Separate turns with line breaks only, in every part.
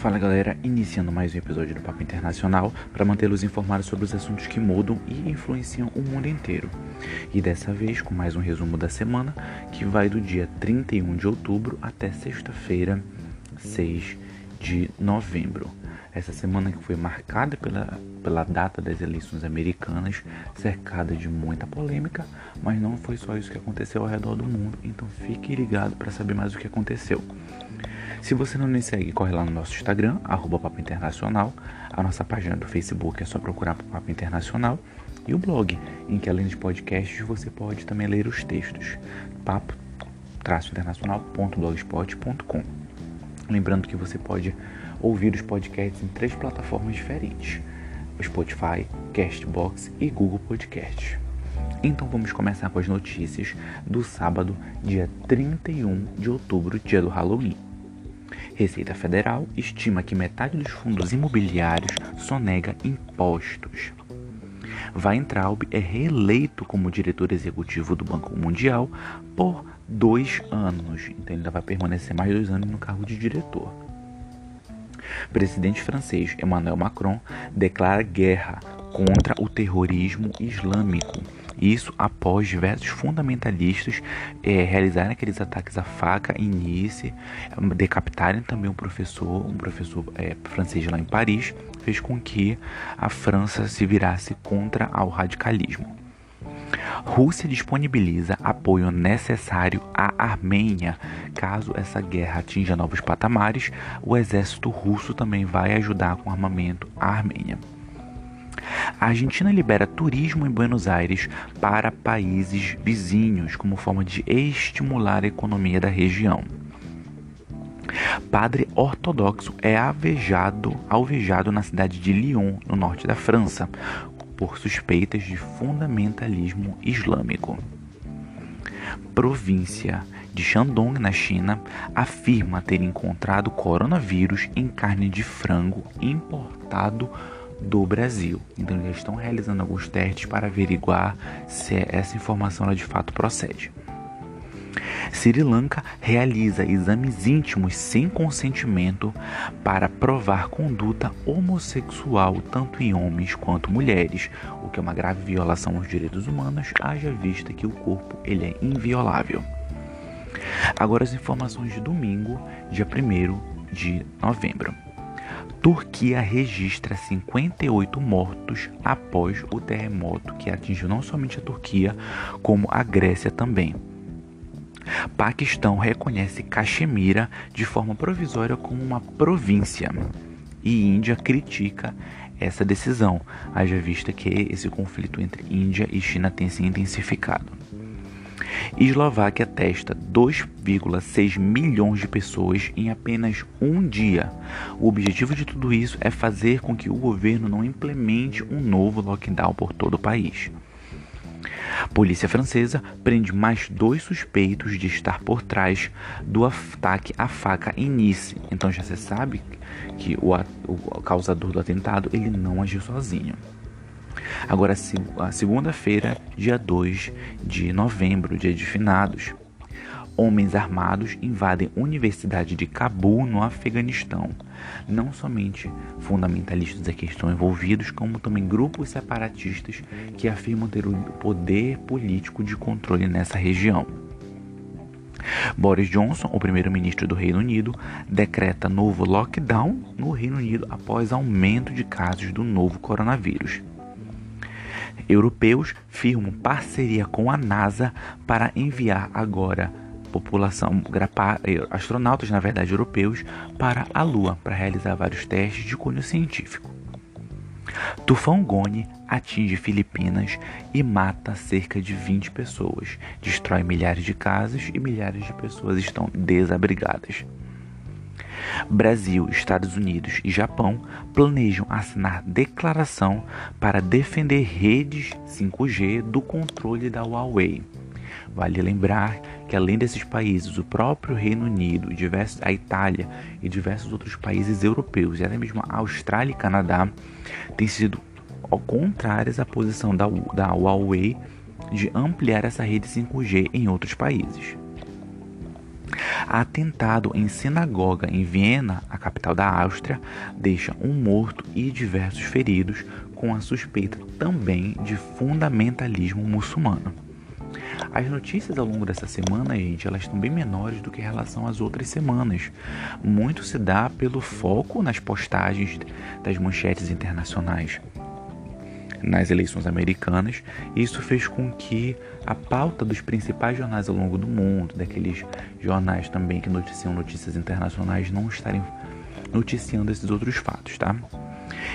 Fala galera, iniciando mais um episódio do Papo Internacional para mantê-los informados sobre os assuntos que mudam e influenciam o mundo inteiro. E dessa vez com mais um resumo da semana que vai do dia 31 de outubro até sexta-feira, 6 de novembro. Essa semana que foi marcada pela, pela data das eleições americanas, cercada de muita polêmica, mas não foi só isso que aconteceu ao redor do mundo, então fique ligado para saber mais o que aconteceu. Se você não nos segue, corre lá no nosso Instagram, arroba Papo Internacional. A nossa página do Facebook é só procurar Papo Internacional. E o blog, em que além de podcasts, você pode também ler os textos. papo-internacional.blogspot.com Lembrando que você pode ouvir os podcasts em três plataformas diferentes. Spotify, Castbox e Google Podcasts. Então vamos começar com as notícias do sábado, dia 31 de outubro, dia do Halloween. Receita Federal estima que metade dos fundos imobiliários sonega impostos. Weintraub é reeleito como diretor executivo do Banco Mundial por dois anos, então ele ainda vai permanecer mais dois anos no cargo de diretor. Presidente francês Emmanuel Macron declara guerra contra o terrorismo islâmico isso após diversos fundamentalistas é, realizarem aqueles ataques à faca em Nice, decapitarem também um professor, um professor é, francês lá em Paris, fez com que a França se virasse contra ao radicalismo. Rússia disponibiliza apoio necessário à Armênia. Caso essa guerra atinja novos patamares, o exército russo também vai ajudar com armamento à Armênia. A Argentina libera turismo em Buenos Aires para países vizinhos como forma de estimular a economia da região. Padre ortodoxo é alvejado, alvejado na cidade de Lyon, no norte da França, por suspeitas de fundamentalismo islâmico. Província de Shandong, na China, afirma ter encontrado coronavírus em carne de frango importado do Brasil. Então eles estão realizando alguns testes para averiguar se essa informação de fato procede. Sri Lanka realiza exames íntimos sem consentimento para provar conduta homossexual tanto em homens quanto mulheres, o que é uma grave violação aos direitos humanos, haja vista que o corpo ele é inviolável. Agora as informações de domingo, dia 1 de novembro. Turquia registra 58 mortos após o terremoto que atingiu não somente a Turquia, como a Grécia também. Paquistão reconhece Caxemira de forma provisória como uma província e Índia critica essa decisão, haja vista que esse conflito entre Índia e China tem se intensificado. Eslováquia testa 2,6 milhões de pessoas em apenas um dia. O objetivo de tudo isso é fazer com que o governo não implemente um novo lockdown por todo o país. Polícia francesa prende mais dois suspeitos de estar por trás do ataque à faca em Nice. Então já se sabe que o, o causador do atentado ele não agiu sozinho. Agora, a segunda-feira, dia 2 de novembro, dia de finados, homens armados invadem a Universidade de Cabul, no Afeganistão. Não somente fundamentalistas aqui estão envolvidos, como também grupos separatistas que afirmam ter o poder político de controle nessa região. Boris Johnson, o primeiro-ministro do Reino Unido, decreta novo lockdown no Reino Unido após aumento de casos do novo coronavírus europeus firmam parceria com a NASA para enviar agora população eh, astronautas, na verdade europeus, para a Lua para realizar vários testes de cunho científico. Tufão Goni atinge Filipinas e mata cerca de 20 pessoas, destrói milhares de casas e milhares de pessoas estão desabrigadas. Brasil, Estados Unidos e Japão planejam assinar declaração para defender redes 5G do controle da Huawei. Vale lembrar que além desses países, o próprio Reino Unido, diversos, a Itália e diversos outros países europeus, e até mesmo a Austrália e Canadá, têm sido contrários à posição da, da Huawei de ampliar essa rede 5G em outros países. Atentado em sinagoga em Viena, a capital da Áustria, deixa um morto e diversos feridos, com a suspeita também de fundamentalismo muçulmano. As notícias ao longo dessa semana, gente, elas estão bem menores do que em relação às outras semanas. Muito se dá pelo foco nas postagens das manchetes internacionais nas eleições americanas. Isso fez com que a pauta dos principais jornais ao longo do mundo, daqueles jornais também que noticiam notícias internacionais, não estarem noticiando esses outros fatos, tá?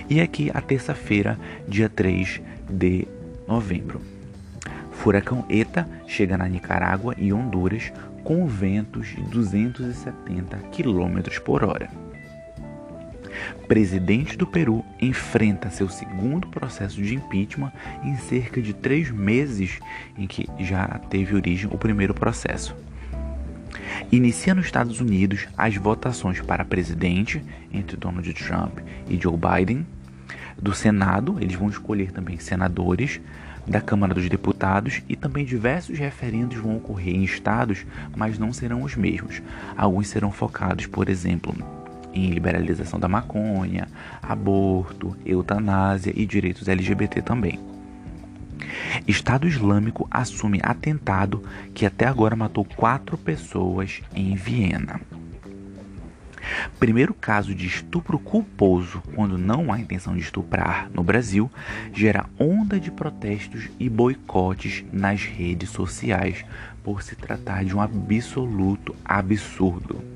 E aqui a terça-feira, dia 3 de novembro. Furacão ETA chega na Nicarágua e Honduras com ventos de 270 km por hora presidente do Peru enfrenta seu segundo processo de impeachment em cerca de três meses em que já teve origem o primeiro processo. Inicia nos Estados Unidos as votações para presidente entre Donald Trump e Joe Biden. Do Senado, eles vão escolher também senadores da Câmara dos Deputados e também diversos referendos vão ocorrer em estados, mas não serão os mesmos. Alguns serão focados, por exemplo, em liberalização da maconha, aborto, eutanásia e direitos LGBT também. Estado Islâmico assume atentado que até agora matou quatro pessoas em Viena. Primeiro caso de estupro culposo, quando não há intenção de estuprar no Brasil, gera onda de protestos e boicotes nas redes sociais, por se tratar de um absoluto absurdo.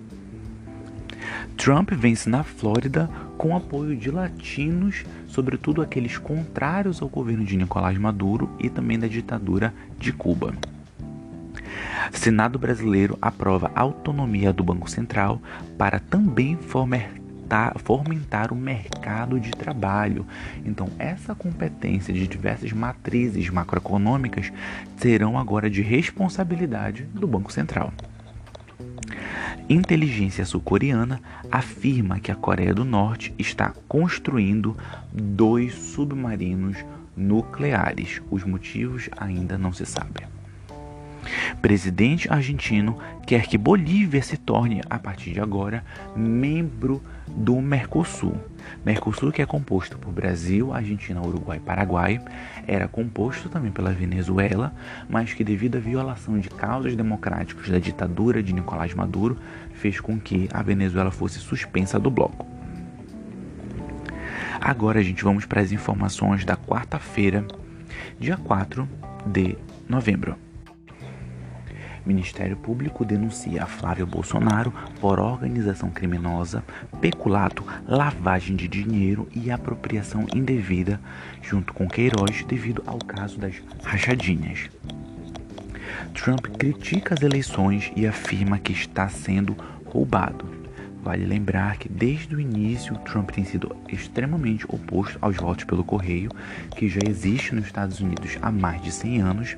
Trump vence na Flórida com apoio de latinos, sobretudo aqueles contrários ao governo de Nicolás Maduro e também da ditadura de Cuba. Senado brasileiro aprova autonomia do Banco Central para também fomentar, fomentar o mercado de trabalho. Então, essa competência de diversas matrizes macroeconômicas serão agora de responsabilidade do Banco Central. Inteligência sul-coreana afirma que a Coreia do Norte está construindo dois submarinos nucleares. Os motivos ainda não se sabem. Presidente argentino quer que Bolívia se torne, a partir de agora, membro do Mercosul. Mercosul que é composto por Brasil, Argentina, Uruguai e Paraguai, era composto também pela Venezuela, mas que devido à violação de causas democráticos da ditadura de Nicolás Maduro, fez com que a Venezuela fosse suspensa do bloco. Agora, a gente, vamos para as informações da quarta-feira, dia 4 de novembro. Ministério Público denuncia Flávio Bolsonaro por organização criminosa, peculato, lavagem de dinheiro e apropriação indevida, junto com Queiroz, devido ao caso das rachadinhas. Trump critica as eleições e afirma que está sendo roubado. Vale lembrar que desde o início Trump tem sido extremamente oposto aos votos pelo correio, que já existe nos Estados Unidos há mais de 100 anos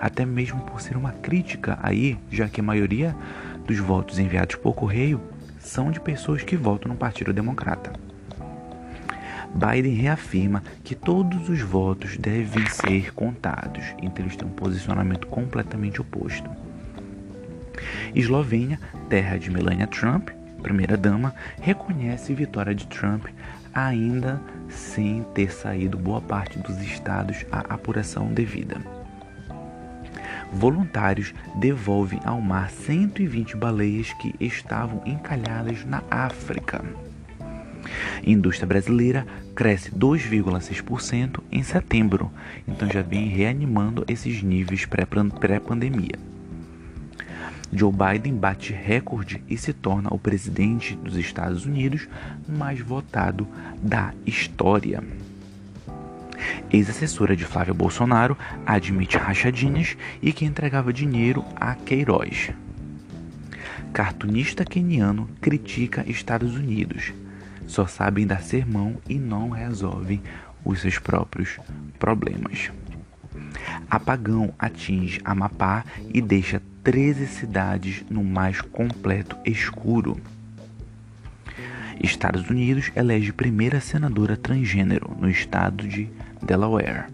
até mesmo por ser uma crítica aí, já que a maioria dos votos enviados por correio são de pessoas que votam no Partido Democrata. Biden reafirma que todos os votos devem ser contados, então eles têm um posicionamento completamente oposto. Eslovênia, terra de Melania Trump, primeira-dama, reconhece vitória de Trump ainda sem ter saído boa parte dos estados à apuração devida voluntários devolvem ao mar 120 baleias que estavam encalhadas na África. Indústria brasileira cresce 2,6% em setembro, então já vem reanimando esses níveis pré-pandemia. Joe Biden bate recorde e se torna o presidente dos Estados Unidos mais votado da história. Ex-assessora de Flávio Bolsonaro admite rachadinhas e que entregava dinheiro a Queiroz. Cartunista keniano critica Estados Unidos. Só sabem dar sermão e não resolvem os seus próprios problemas. Apagão atinge Amapá e deixa 13 cidades no mais completo escuro. Estados Unidos elege primeira senadora transgênero no estado de Delaware.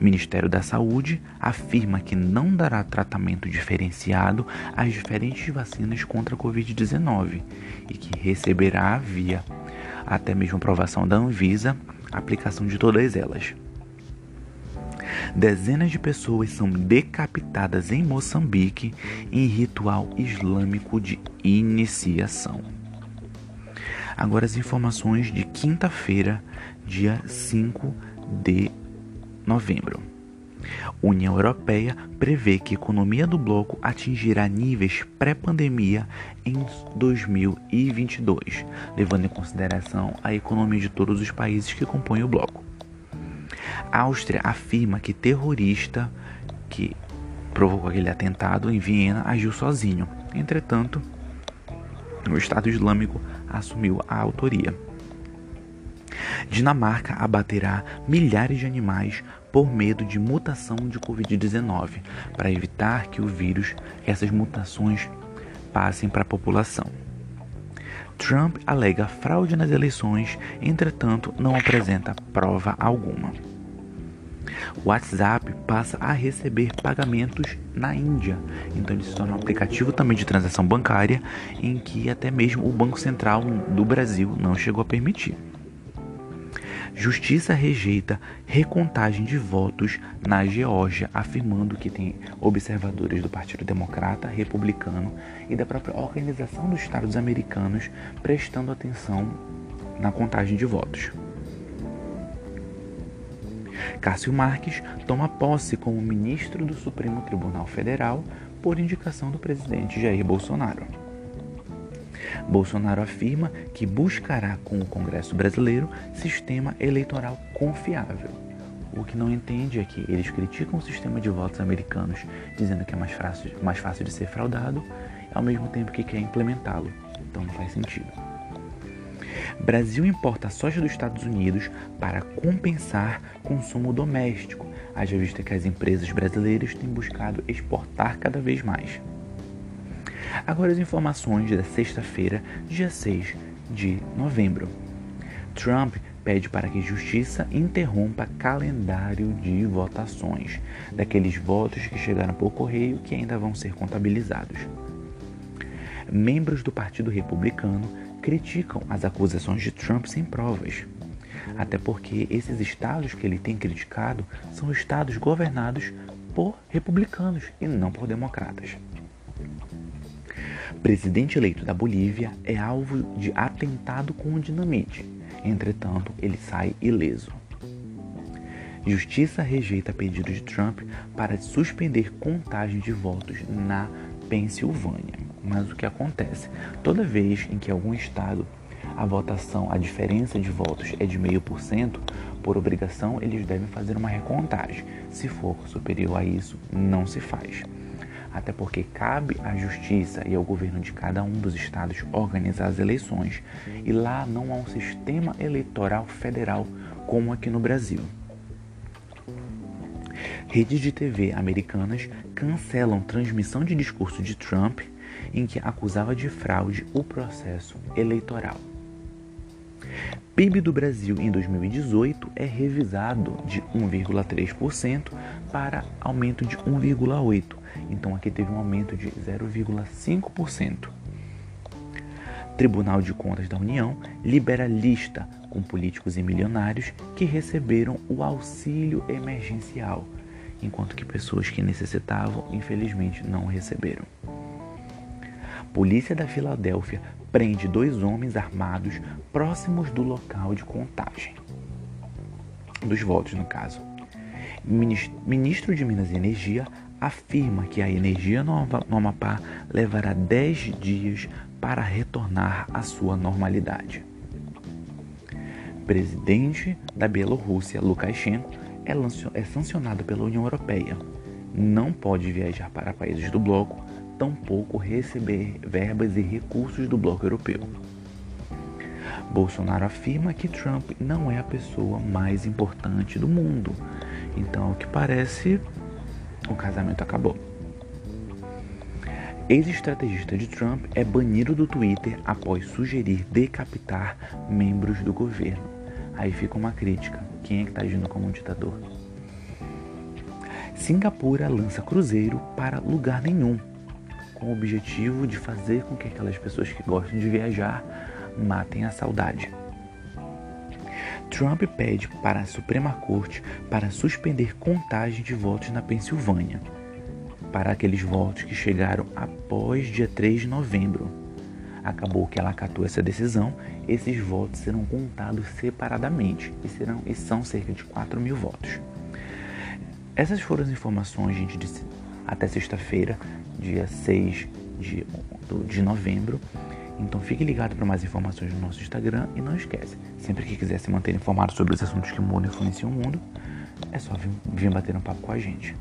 Ministério da Saúde afirma que não dará tratamento diferenciado às diferentes vacinas contra a Covid-19 e que receberá via até mesmo aprovação da Anvisa a aplicação de todas elas. Dezenas de pessoas são decapitadas em Moçambique em ritual islâmico de iniciação. Agora as informações de quinta-feira, dia 5 de novembro. União Europeia prevê que a economia do bloco atingirá níveis pré-pandemia em 2022, levando em consideração a economia de todos os países que compõem o bloco. A Áustria afirma que terrorista que provocou aquele atentado em Viena agiu sozinho. Entretanto, o Estado Islâmico assumiu a autoria. Dinamarca abaterá milhares de animais por medo de mutação de Covid-19, para evitar que o vírus, essas mutações, passem para a população. Trump alega fraude nas eleições, entretanto, não apresenta prova alguma. O WhatsApp passa a receber pagamentos na Índia, então ele se torna um aplicativo também de transação bancária em que até mesmo o Banco Central do Brasil não chegou a permitir. Justiça rejeita recontagem de votos na Geórgia, afirmando que tem observadores do Partido Democrata, Republicano e da própria Organização dos Estados Americanos prestando atenção na contagem de votos. Cássio Marques toma posse como ministro do Supremo Tribunal Federal por indicação do presidente Jair Bolsonaro. Bolsonaro afirma que buscará com o Congresso brasileiro sistema eleitoral confiável. O que não entende é que eles criticam o sistema de votos americanos, dizendo que é mais fácil, mais fácil de ser fraudado, ao mesmo tempo que quer implementá-lo. Então não faz sentido. Brasil importa soja dos Estados Unidos para compensar consumo doméstico, haja vista que as empresas brasileiras têm buscado exportar cada vez mais. Agora as informações da sexta-feira, dia 6 de novembro. Trump pede para que justiça interrompa calendário de votações daqueles votos que chegaram por correio que ainda vão ser contabilizados. Membros do Partido Republicano criticam as acusações de Trump sem provas. Até porque esses estados que ele tem criticado são estados governados por republicanos e não por democratas presidente eleito da Bolívia é alvo de atentado com dinamite. Entretanto, ele sai ileso. Justiça rejeita pedido de Trump para suspender contagem de votos na Pensilvânia. Mas o que acontece? Toda vez em que algum estado a votação, a diferença de votos é de meio por cento, por obrigação eles devem fazer uma recontagem. Se for superior a isso, não se faz até porque cabe à justiça e ao governo de cada um dos estados organizar as eleições, e lá não há um sistema eleitoral federal como aqui no Brasil. Redes de TV americanas cancelam transmissão de discurso de Trump em que acusava de fraude o processo eleitoral. PIB do Brasil em 2018 é revisado de 1,3% para aumento de 1,8%. Então aqui teve um aumento de 0,5%. Tribunal de Contas da União libera lista com políticos e milionários que receberam o auxílio emergencial, enquanto que pessoas que necessitavam, infelizmente, não receberam. Polícia da Filadélfia prende dois homens armados próximos do local de contagem dos votos, no caso. Ministro de Minas e Energia afirma que a energia no Amapá levará 10 dias para retornar à sua normalidade. Presidente da Bielorrússia, Lukashenko, é, é sancionado pela União Europeia. Não pode viajar para países do bloco, tampouco receber verbas e recursos do bloco europeu. Bolsonaro afirma que Trump não é a pessoa mais importante do mundo. Então, o que parece, o casamento acabou. Ex-estrategista de Trump é banido do Twitter após sugerir decapitar membros do governo. Aí fica uma crítica: quem é que está agindo como um ditador? Singapura lança cruzeiro para lugar nenhum, com o objetivo de fazer com que aquelas pessoas que gostam de viajar matem a saudade. Trump pede para a Suprema Corte para suspender contagem de votos na Pensilvânia, para aqueles votos que chegaram após dia 3 de novembro. Acabou que ela acatou essa decisão, esses votos serão contados separadamente e, serão, e são cerca de 4 mil votos. Essas foram as informações, gente, de, até sexta-feira, dia 6 de, de novembro. Então fique ligado para mais informações no nosso Instagram e não esquece, sempre que quiser se manter informado sobre os assuntos que mudam e influenciam o mundo, é só vir, vir bater um papo com a gente.